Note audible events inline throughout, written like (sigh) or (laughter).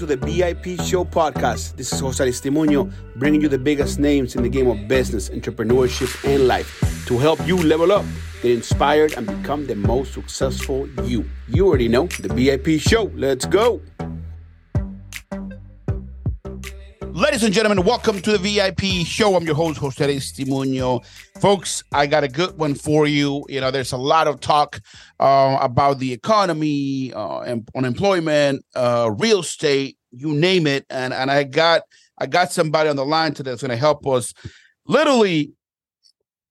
to the VIP Show podcast. This is Jose Aristimuño bringing you the biggest names in the game of business, entrepreneurship, and life to help you level up, get inspired, and become the most successful you. You already know the VIP Show. Let's go. Ladies and gentlemen, welcome to the VIP show. I'm your host, Jose Aristimuño. Folks, I got a good one for you. You know, there's a lot of talk uh, about the economy, uh, unemployment, uh, real estate, you name it. And and I got I got somebody on the line today that's going to help us literally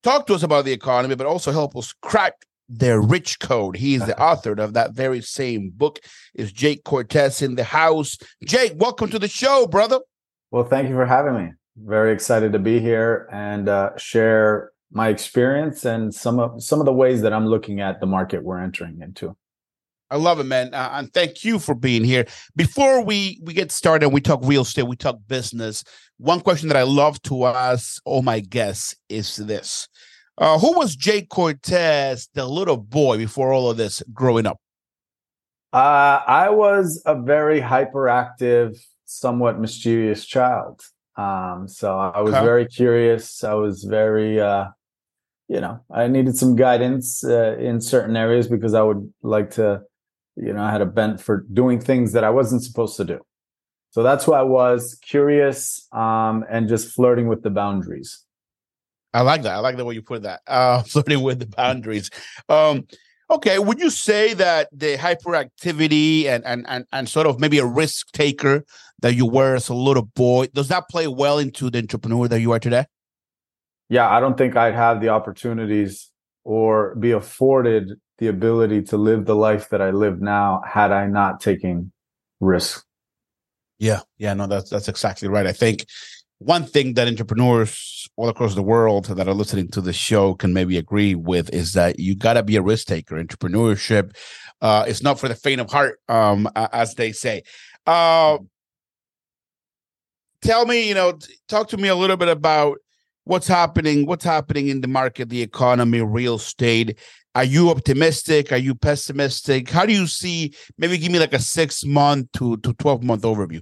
talk to us about the economy, but also help us crack their rich code. He is the (laughs) author of that very same book. Is Jake Cortez in the house? Jake, welcome to the show, brother. Well, thank you for having me. Very excited to be here and uh, share my experience and some of some of the ways that I'm looking at the market we're entering into. I love it, man, uh, and thank you for being here. Before we we get started, and we talk real estate, we talk business. One question that I love to ask all my guests is this: uh, Who was Jake Cortez, the little boy, before all of this growing up? Uh, I was a very hyperactive, somewhat mischievous child. Um, so I was okay. very curious. I was very, uh, you know, I needed some guidance uh, in certain areas because I would like to, you know, I had a bent for doing things that I wasn't supposed to do. So that's who I was curious um, and just flirting with the boundaries. I like that. I like the way you put that. Uh, (laughs) flirting with the boundaries. Um, Okay, would you say that the hyperactivity and and and and sort of maybe a risk taker that you were as a little boy does that play well into the entrepreneur that you are today? Yeah, I don't think I'd have the opportunities or be afforded the ability to live the life that I live now had I not taken risk. Yeah, yeah, no, that's that's exactly right. I think one thing that entrepreneurs all across the world that are listening to the show can maybe agree with is that you got to be a risk taker. Entrepreneurship uh, is not for the faint of heart, um, as they say. Uh, tell me, you know, talk to me a little bit about what's happening. What's happening in the market, the economy, real estate. Are you optimistic? Are you pessimistic? How do you see? Maybe give me like a six month to to twelve month overview.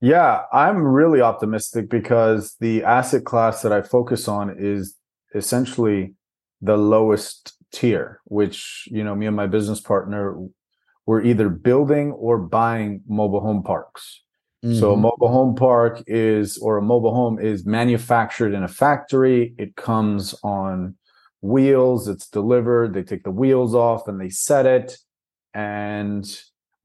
Yeah, I'm really optimistic because the asset class that I focus on is essentially the lowest tier, which, you know, me and my business partner we're either building or buying mobile home parks. Mm-hmm. So a mobile home park is or a mobile home is manufactured in a factory. It comes on wheels, it's delivered, they take the wheels off and they set it and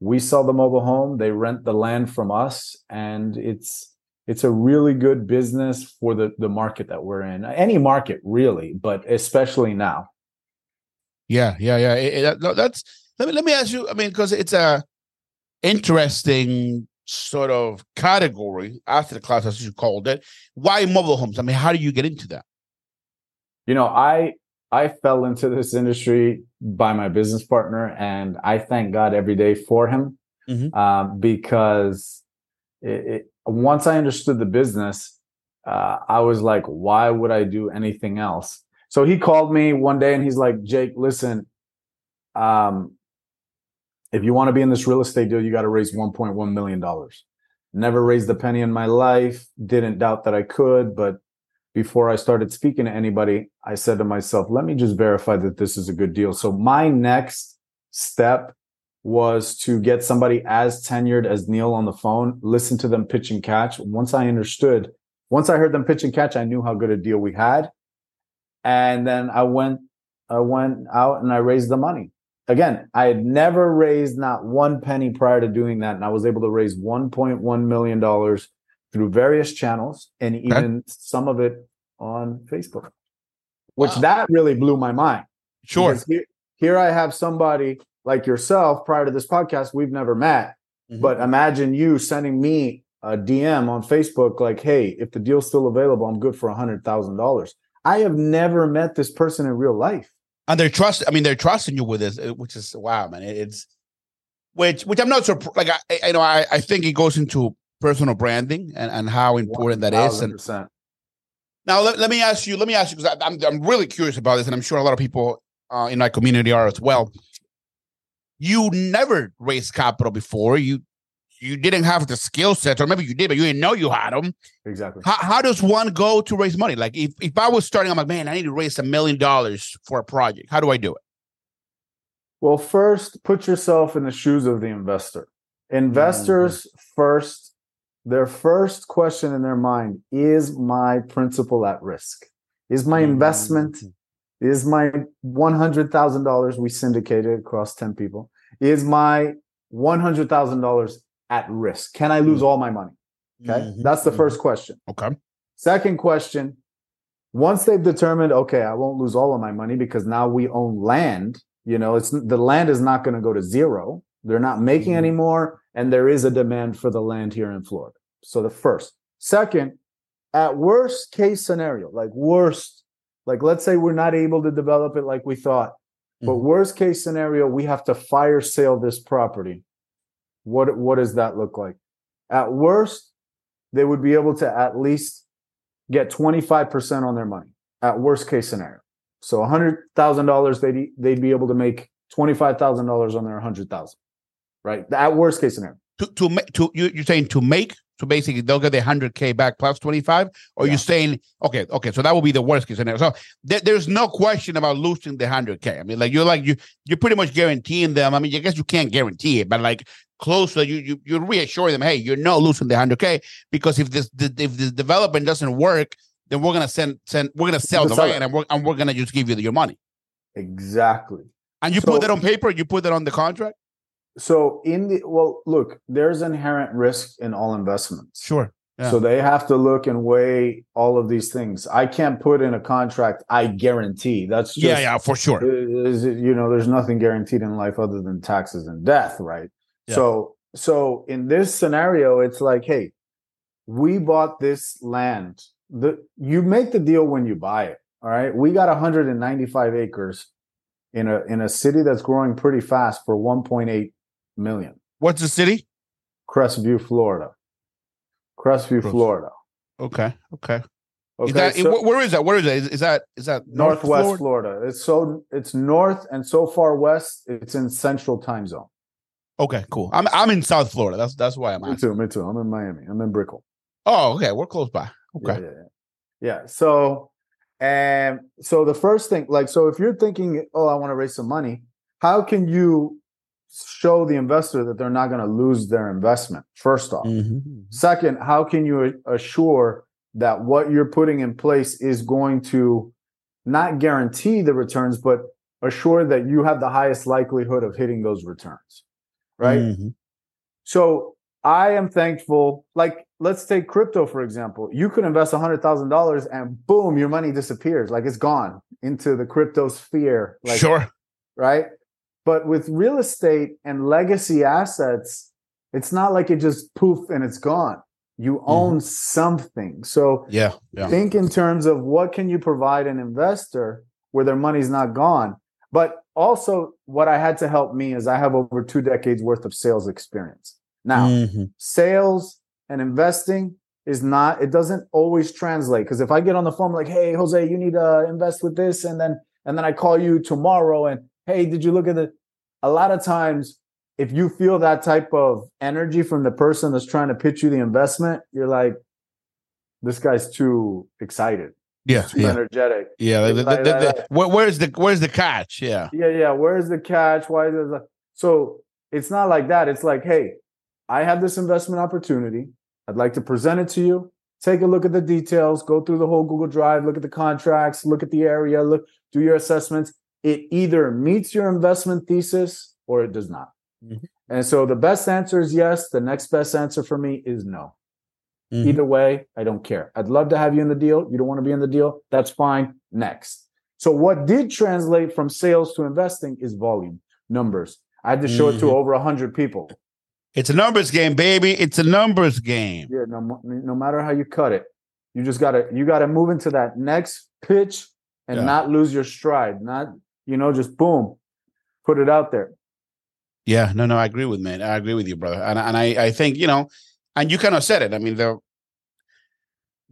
we sell the mobile home they rent the land from us and it's it's a really good business for the the market that we're in any market really but especially now. Yeah yeah yeah it, it, that's let me let me ask you i mean because it's a interesting sort of category after the class as you called it. Why mobile homes? I mean how do you get into that? You know i I fell into this industry by my business partner, and I thank God every day for him mm-hmm. um, because it, it, once I understood the business, uh, I was like, why would I do anything else? So he called me one day and he's like, Jake, listen, um, if you want to be in this real estate deal, you got to raise $1.1 million. Never raised a penny in my life. Didn't doubt that I could, but before I started speaking to anybody, I said to myself, let me just verify that this is a good deal. So my next step was to get somebody as tenured as Neil on the phone, listen to them pitch and catch. Once I understood, once I heard them pitch and catch, I knew how good a deal we had. And then I went, I went out and I raised the money. Again, I had never raised not one penny prior to doing that. And I was able to raise $1.1 million through various channels and even okay. some of it on Facebook, which wow. that really blew my mind. Sure. Here, here, I have somebody like yourself prior to this podcast, we've never met, mm-hmm. but imagine you sending me a DM on Facebook like, hey, if the deal's still available, I'm good for a hundred thousand dollars. I have never met this person in real life. And they're trust. I mean, they're trusting you with this, uh, which is wow, man. It's which, which I'm not surprised. Like I, I know, I, I think it goes into personal branding and, and how important that is. And now let, let me ask you, let me ask you, because I'm, I'm really curious about this, and I'm sure a lot of people uh, in my community are as well. You never raised capital before. You you didn't have the skill set, or maybe you did, but you didn't know you had them. Exactly. How, how does one go to raise money? Like if, if I was starting, I'm like, man, I need to raise a million dollars for a project. How do I do it? Well, first, put yourself in the shoes of the investor. Investors mm-hmm. first, their first question in their mind is my principal at risk? Is my mm-hmm. investment, is my $100,000 we syndicated across 10 people, is my $100,000 at risk? Can I lose mm-hmm. all my money? Okay. Mm-hmm. That's the first question. Okay. Second question once they've determined, okay, I won't lose all of my money because now we own land, you know, it's the land is not going to go to zero. They're not making mm-hmm. anymore. And there is a demand for the land here in Florida. So the first. Second, at worst case scenario, like worst, like let's say we're not able to develop it like we thought, but mm-hmm. worst case scenario, we have to fire sale this property. What what does that look like? At worst, they would be able to at least get 25% on their money at worst case scenario. So $100,000 they'd they'd be able to make $25,000 on their 100,000. Right? That worst case scenario. To to make to you you're saying to make so basically they'll get the 100k back plus 25 or yeah. you're saying okay okay so that will be the worst case scenario. So th- there's no question about losing the 100k i mean like you're like you you're pretty much guaranteeing them. I mean i guess you can't guarantee it but like close to you you you reassure them hey you're not losing the 100k because if this if this development doesn't work then we're gonna send send we're gonna sell the land and we're, and we're gonna just give you the, your money. Exactly. And you so, put that on paper you put that on the contract so in the well look there's inherent risk in all investments. Sure. Yeah. so they have to look and weigh all of these things. I can't put in a contract i guarantee. That's just, yeah yeah for sure. is, you know there's nothing guaranteed in life other than taxes and death right? Yeah. so so in this scenario it's like hey we bought this land. The you make the deal when you buy it all right? We got 195 acres in a in a city that's growing pretty fast for 1.8 million. What's the city? Crestview, Florida. Crestview, Florida. Okay. Okay. Okay. Is that, so, where is that? Where is that? Is, is that is that northwest Florida? Florida? It's so it's north and so far west. It's in Central Time Zone. Okay, cool. I'm I'm in South Florida. That's that's why I'm. Me asking. too. Me too. I'm in Miami. I'm in Brickell. Oh, okay. We're close by. Okay. Yeah, yeah, yeah. yeah. So, and so the first thing, like, so if you're thinking, oh, I want to raise some money, how can you show the investor that they're not going to lose their investment first off. Mm-hmm. second how can you assure that what you're putting in place is going to not guarantee the returns but assure that you have the highest likelihood of hitting those returns right? Mm-hmm. so i am thankful like let's take crypto for example. You could invest $100000 and boom your money disappears. Like it's gone into the crypto sphere like sure. right but with real estate and legacy assets, it's not like it just poof and it's gone. You mm-hmm. own mm-hmm. something. So yeah, yeah, think in terms of what can you provide an investor where their money's not gone. But also what I had to help me is I have over two decades worth of sales experience. Now, mm-hmm. sales and investing is not it doesn't always translate because if I get on the phone like, "Hey, Jose, you need to invest with this," and then and then I call you tomorrow and hey, did you look at the? A lot of times, if you feel that type of energy from the person that's trying to pitch you the investment, you're like, this guy's too excited. Yeah, too yeah. energetic. Yeah, the, the, the, where, where's the where's the catch? Yeah, yeah, yeah. Where's the catch? Why is it? So it's not like that. It's like, hey, I have this investment opportunity. I'd like to present it to you. Take a look at the details. Go through the whole Google Drive. Look at the contracts. Look at the area. Look, do your assessments it either meets your investment thesis or it does not. Mm-hmm. And so the best answer is yes. The next best answer for me is no. Mm-hmm. Either way, I don't care. I'd love to have you in the deal. You don't want to be in the deal. That's fine. Next. So what did translate from sales to investing is volume, numbers. I had to show mm-hmm. it to mm-hmm. over 100 people. It's a numbers game, baby. It's a numbers game. Yeah, no, no matter how you cut it, you just gotta you gotta move into that next pitch and yeah. not lose your stride. Not you know, just boom, put it out there. Yeah, no, no, I agree with man. I agree with you, brother. And and I I think you know, and you kind of said it. I mean the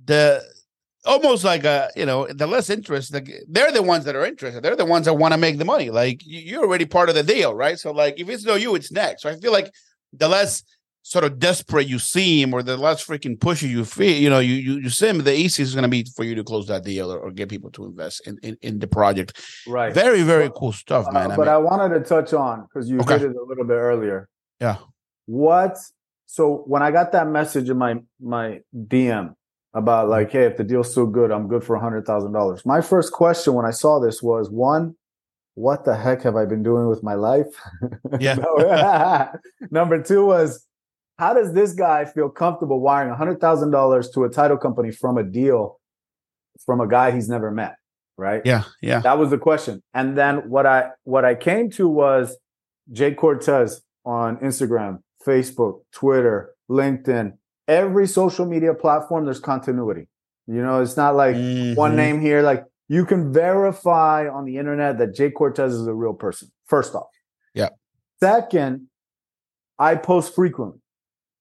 the almost like a you know the less interest like they're the ones that are interested they're the ones that want to make the money like you're already part of the deal right so like if it's no you it's next so i feel like the less sort of desperate you seem or the less freaking pushy you feel, you know, you you, you seem the easiest is going to be for you to close that deal or, or get people to invest in, in, in the project. Right. Very very cool stuff, Uh, man. I but mean, I wanted to touch on because you Okay. hit it a little bit earlier. yeah. What? So when I got that message in my my DM about like, hey, if the deal's still good, I'm good for a hundred thousand dollars. My first question when I saw this was one, what the heck have I been doing with my life? (laughs) Yeah. (laughs) Number two was, how does this guy feel comfortable wiring a hundred thousand dollars to a title company from a deal from a guy he's never met? Right. Yeah, yeah. That was the question. And then what I what I came to was Jake Cortez on Instagram, Facebook, Twitter, LinkedIn, every social media platform. There's continuity. You know, it's not like one Mhm. name here. Like you can verify on the internet that Jake Cortez is a real person. First off, Yeah. Second, I post frequently.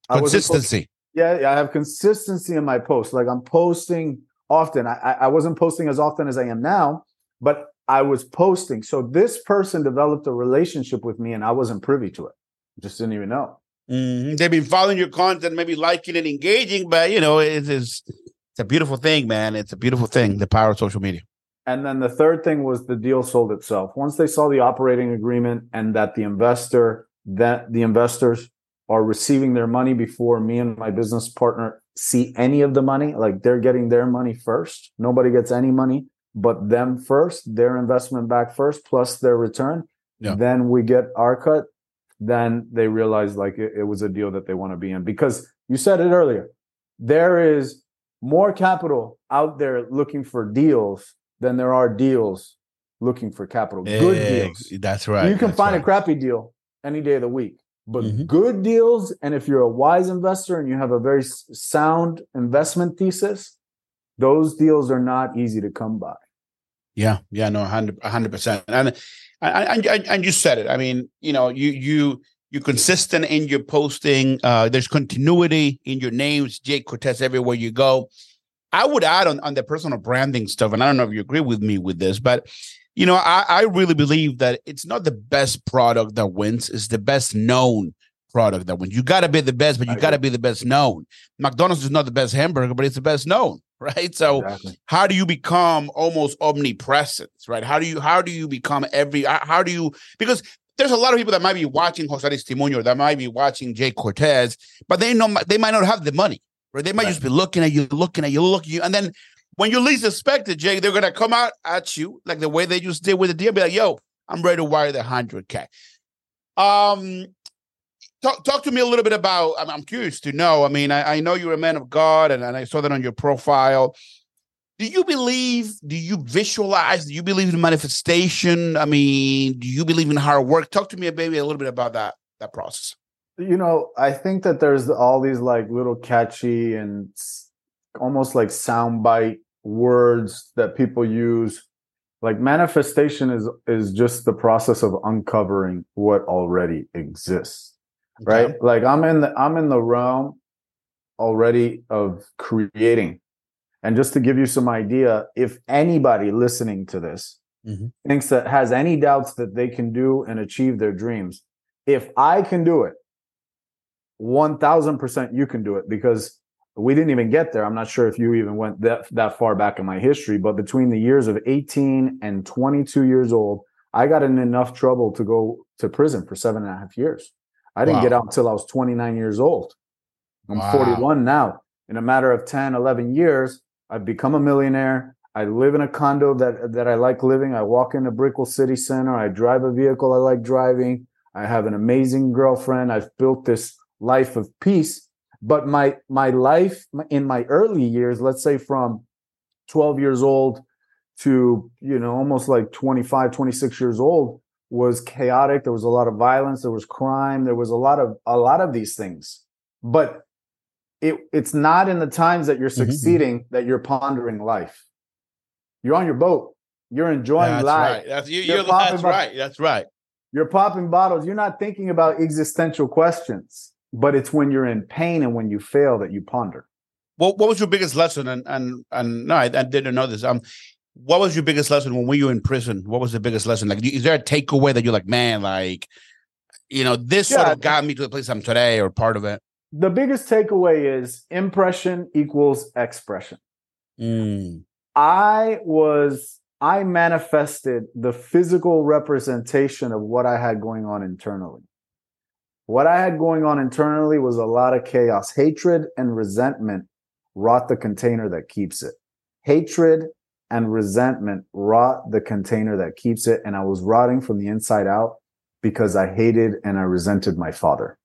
Consistency. yeah, I have consistency in my posts. Like I'm posting often. I, I wasn't posting as often as I am now, but I was posting. So this person developed a relationship with me, and I wasn't privy to it. Just didn't even know. Mhm. They've been following your content, maybe liking and engaging, but you know, it is it's a beautiful thing, man. It's a beautiful thing. The power of social media. And then the third thing was the deal sold itself. Once they saw the operating agreement and that the investor, that the investors are receiving their money before me and my business partner see any of the money, like they're getting their money first. Nobody gets any money but them first, their investment back first, plus their return. Yeah. Then we get our cut. Then they realize like it, it was a deal that they want to be in because you said it earlier. There is more capital out there looking for deals than there are deals looking for capital. Good deals. That's right. you can find a crappy deal any day of the week, but Mhm. good deals, and if you're a wise investor and you have a very sound investment thesis, those deals are not easy to come by. Yeah, yeah, no, hundred, hundred percent, and and and and you said it. I mean, you know, you you you're consistent in your posting. Uh, there's continuity in your names, Jake Cortez, everywhere you go. I would add on on the personal branding stuff, and I don't know if you agree with me with this, but you know, I I really believe that it's not the best product that wins; it's the best known product that wins. You got to be the best, but you got to be the best known. McDonald's is not the best hamburger, but it's the best known, (laughs) right? So Exactly. how do you become almost omnipresent right how do you how do you become every how how do you because there's a lot of people that might be watching Jose Aristimuño that might be watching Jake Cortez but they know they might not have the money right they might Right. just be looking at you looking at you looking at you and then when you least expect it Jay they're gonna come out at you like the way they just did with the deal be like yo I'm ready to wire the 100k um Talk, talk to me a little bit about. I'm, I'm curious to know. I mean, I, I know you're a man of God, and, and I saw that on your profile. Do you believe? Do you visualize? Do you believe in manifestation? I mean, do you believe in hard work? Talk to me, baby, a little bit about that that process. You know, I think that there's all these like little catchy and almost like soundbite words that people use. Like manifestation is is just the process of uncovering what already exists. right like i'm in the i'm in the realm already of creating and just to give you some idea if anybody listening to this Mhm. thinks that has any doubts that they can do and achieve their dreams if i can do it 1000% you can do it because we didn't even get there i'm not sure if you even went that that far back in my history but between the years of 18 and 22 years old i got in enough trouble to go to prison for seven and a half years I didn't Wow. get out until I was 29 years old. I'm Wow. 41 now. In a matter of 10, 11 years, I've become a millionaire. I live in a condo that that I like living. I walk into Brickell City Center. I drive a vehicle I like driving. I have an amazing girlfriend. I've built this life of peace. But my my life in my early years, let's say from 12 years old to you know almost like 25 26 years old was chaotic. There was a lot of violence. There was crime. There was a lot of a lot of these things. But it it's not in the times that you're Mhm, mhm. succeeding that you're pondering life. You're on your boat. You're enjoying That's life. right. That's you, You're you're, that's right. That's right. you're popping bottles. You're not thinking about existential questions but it's when you're in pain and when you fail that you ponder What What was your biggest lesson? And and and no, I, I didn't know this. Um, what was your biggest lesson when we were in prison? What was the biggest lesson? Like, is there a takeaway that you're like, man, like, you know, this sort of got me to the place I'm today, or part of it? the biggest takeaway is impression equals expression. Mm. I was I manifested the physical representation of what I had going on internally. What I had going on internally was a lot of chaos. Hatred and resentment rot the container that keeps it. Hatred and resentment rot the container that keeps it. And I was rotting from the inside out because I hated and I resented my father.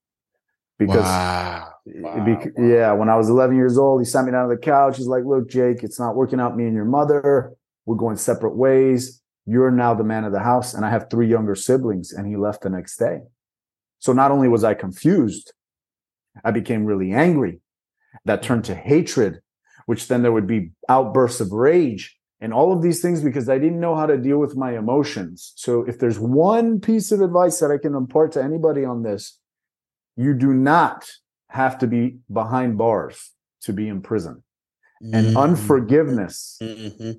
Because, wow. Eh, wow. Because, yeah, when I was 11 years old, he sat me down on the couch. He's like, Look, Jake, it's not working out, me and your mother. We're going separate ways. You're now the man of the house. And I have three younger siblings. And he left the next day. So not only was I confused, I became really angry. That turned to hatred, which then there would be outbursts of rage and all of these things because I didn't know how to deal with my emotions. So if there's one piece of advice that I can impart to anybody on this, you do not have to be behind bars to be in prison. Mm-hmm. And unforgiveness mm-hmm.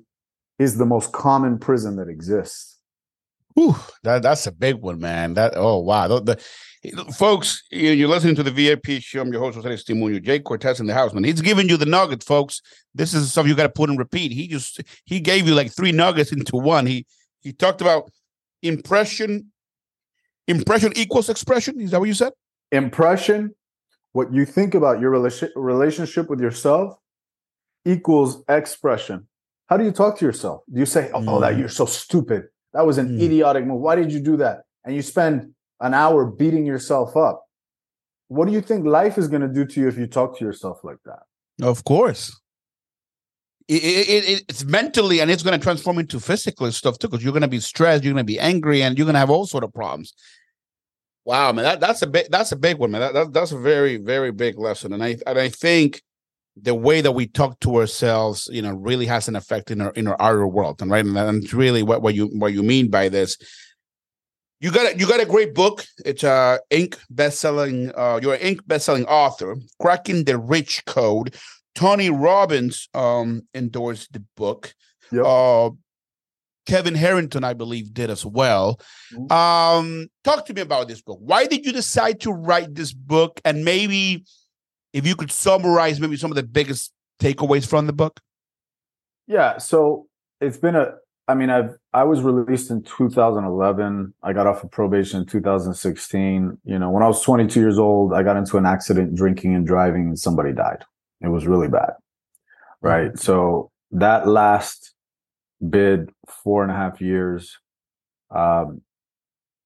is the most common prison that exists. Whew, that, that's a big one, man. That oh wow. The, the, folks, you're listening to the VIP show. I'm your host, Jose Aristimuño, Jake Cortez in the house, man. He's giving you the nuggets, folks. This is stuff you got to put and repeat. He just he gave you like three nuggets into one. He he talked about impression. Impression equals expression. Is that what you said? Impression, what you think about your relationship with yourself, equals expression. How do you talk to yourself? Do you say, "Oh, mm. oh that you're so stupid"? That was an mm. idiotic move. Why did you do that? And you spend an hour beating yourself up. What do you think life is going to do to you if you talk to yourself like that? Of course. It, it, it, it's mentally and it's going to transform into physical stuff too because you're going to be stressed you're going to be angry and you're going to have all sort of problems wow man that, that's a big that's a big one man that, that, that's a very very big lesson and i and i think the way that we talk to ourselves, you know, really has an effect in our in our outer world, and right, and that's really what, what you what you mean by this. You got a, you got a great book. It's a Inc. best-selling. Uh, you're an Inc. best-selling author. Cracking the Rich Code. Tony Robbins um, endorsed the book. Yep. Uh, Kevin Harrington, I believe, did as well. Mm-hmm. Um, talk to me about this book. Why did you decide to write this book? And maybe if you could summarize maybe some of the biggest takeaways from the book. Yeah, so it's been a I mean, I've I was released in 2011. I got off of probation in 2016. You know, when I was 22 years old, I got into an accident drinking and driving, and somebody died. It was really bad, right? Mm-hmm. So that last bid four and a half years, um,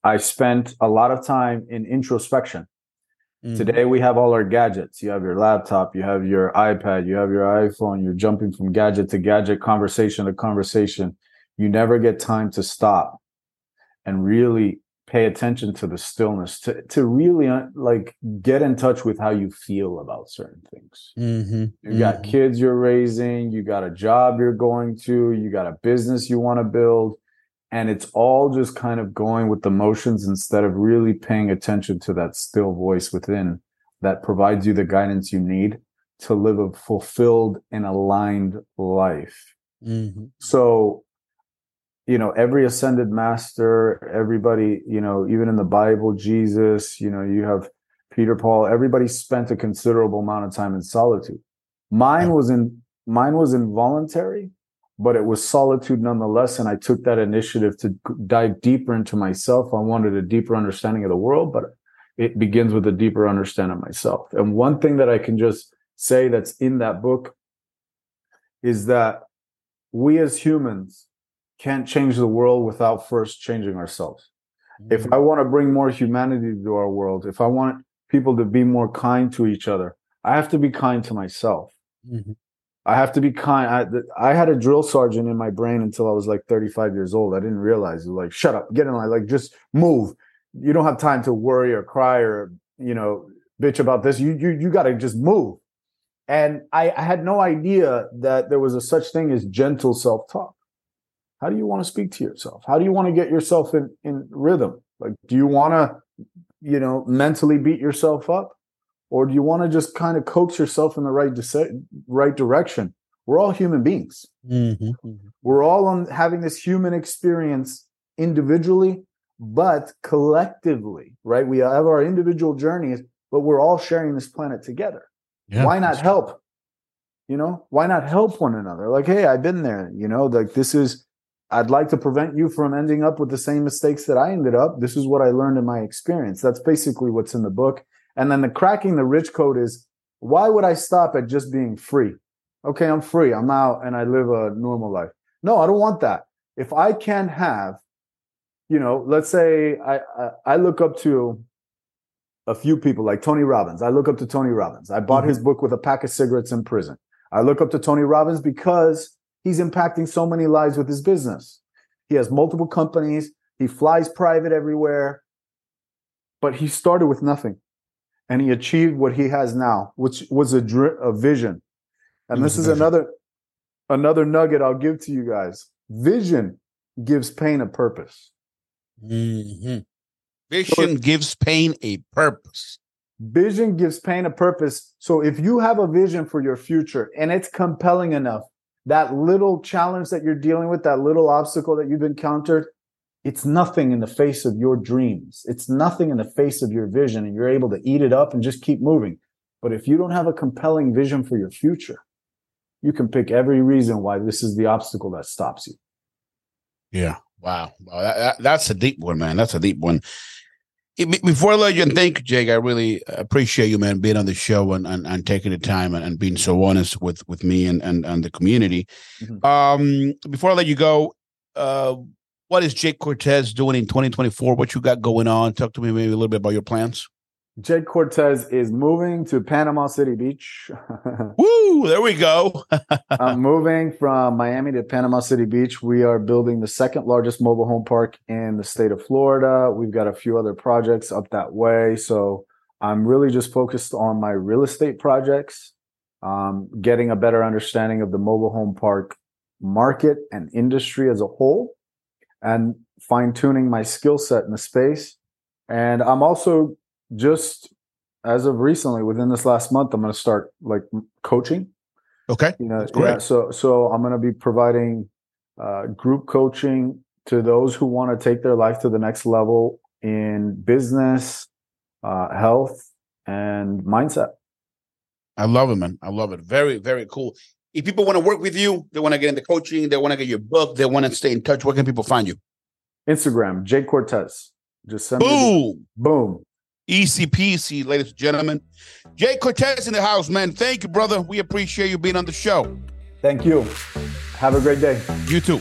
I spent a lot of time in introspection. Mm-hmm. Today we have all our gadgets. You have your laptop, you have your iPad, you have your iPhone. You're jumping from gadget to gadget, conversation to conversation you never get time to stop and really pay attention to the stillness to to really uh, like get in touch with how you feel about certain things mm-hmm. you mm-hmm. got kids you're raising you got a job you're going to you got a business you want to build and it's all just kind of going with the motions instead of really paying attention to that still voice within that provides you the guidance you need to live a fulfilled and aligned life. Mm-hmm. so you know every ascended master everybody you know even in the bible jesus you know you have peter paul everybody spent a considerable amount of time in solitude. Mine was in mine was involuntary but it was solitude nonetheless and i took that initiative to dive deeper into myself i wanted a deeper understanding of the world but it begins with a deeper understanding of myself and one thing that i can just say that's in that book is that we as humans can't change the world without first changing ourselves. Mm-hmm. If I want to bring more humanity to our world, if I want people to be more kind to each other, I have to be kind to myself. Mm-hmm. I have to be kind. I, I, had a drill sergeant in my brain until I was like 35 years old. I didn't realize it. was Like, shut up, get in line, like just move. You don't have time to worry or cry or you know bitch about this. You you you got to just move. And I, I had no idea that there was a such thing as gentle self talk how do you want to speak to yourself how do you want to get yourself in in rhythm like do you want to you know mentally beat yourself up or do you want to just kind of coax yourself in the right de- right direction we're all human beings mm-hmm. mm-hmm. we're all on having this human experience individually but collectively right we have our individual journeys but we're all sharing this planet together. Yeah, why not help? You know, why not help one another? Like, hey, I've been there. You know, like this is. I'd like to prevent you from ending up with the same mistakes that I ended up. This is what I learned in my experience. That's basically what's in the book. And then the cracking the rich code is why would I stop at just being free? Okay, I'm free. I'm out and I live a normal life. No, I don't want that. If I can have, you know, let's say I, I, I look up to a few people like Tony Robbins. I look up to Tony Robbins. I bought mm-hmm. his book with a pack of cigarettes in prison. I look up to Tony Robbins because he's impacting so many lives with his business. He has multiple companies. He flies private everywhere. But he started with nothing and he achieved what he has now, which was a, dr- a vision. And this is vision. another another nugget I'll give to you guys. Vision gives pain a purpose. Mm-hmm. Vision so gives pain a purpose. Vision gives pain a purpose. So if you have a vision for your future and it's compelling enough, that little challenge that you're dealing with, that little obstacle that you've encountered, it's nothing in the face of your dreams. It's nothing in the face of your vision, and you're able to eat it up and just keep moving. But if you don't have a compelling vision for your future, you can pick every reason why this is the obstacle that stops you. Yeah. Wow. wow. That, that, that's a deep one, man. That's a deep one. Before I let you and thank you, Jake, I really appreciate you, man, being on the show and, and, and taking the time and, and being so honest with, with me and, and, and the community. Mm-hmm. Um, before I let you go, uh, what is Jake Cortez doing in 2024? What you got going on? Talk to me maybe a little bit about your plans. Jake Cortez is moving to Panama City Beach. (laughs) Woo! There we go. (laughs) I'm moving from Miami to Panama City Beach. We are building the second largest mobile home park in the state of Florida. We've got a few other projects up that way. So I'm really just focused on my real estate projects, um, getting a better understanding of the mobile home park market and industry as a whole and fine tuning my skill set in the space. And I'm also just as of recently, within this last month, I'm going to start like coaching. Okay, you know, yeah. So so I'm going to be providing uh, group coaching to those who want to take their life to the next level in business, uh, health, and mindset. I love it, man. I love it. Very, very cool if people want to work with you, they want to get into coaching, they want to get your book, they want to stay in touch, where can people find you? Instagram, Jake Cortez. Just send boom, me boom. Peasy, ladies and gentlemen. Jake Cortez in the house, man. Thank you, brother. We appreciate you being on the show. Thank you. Have a great day. You too.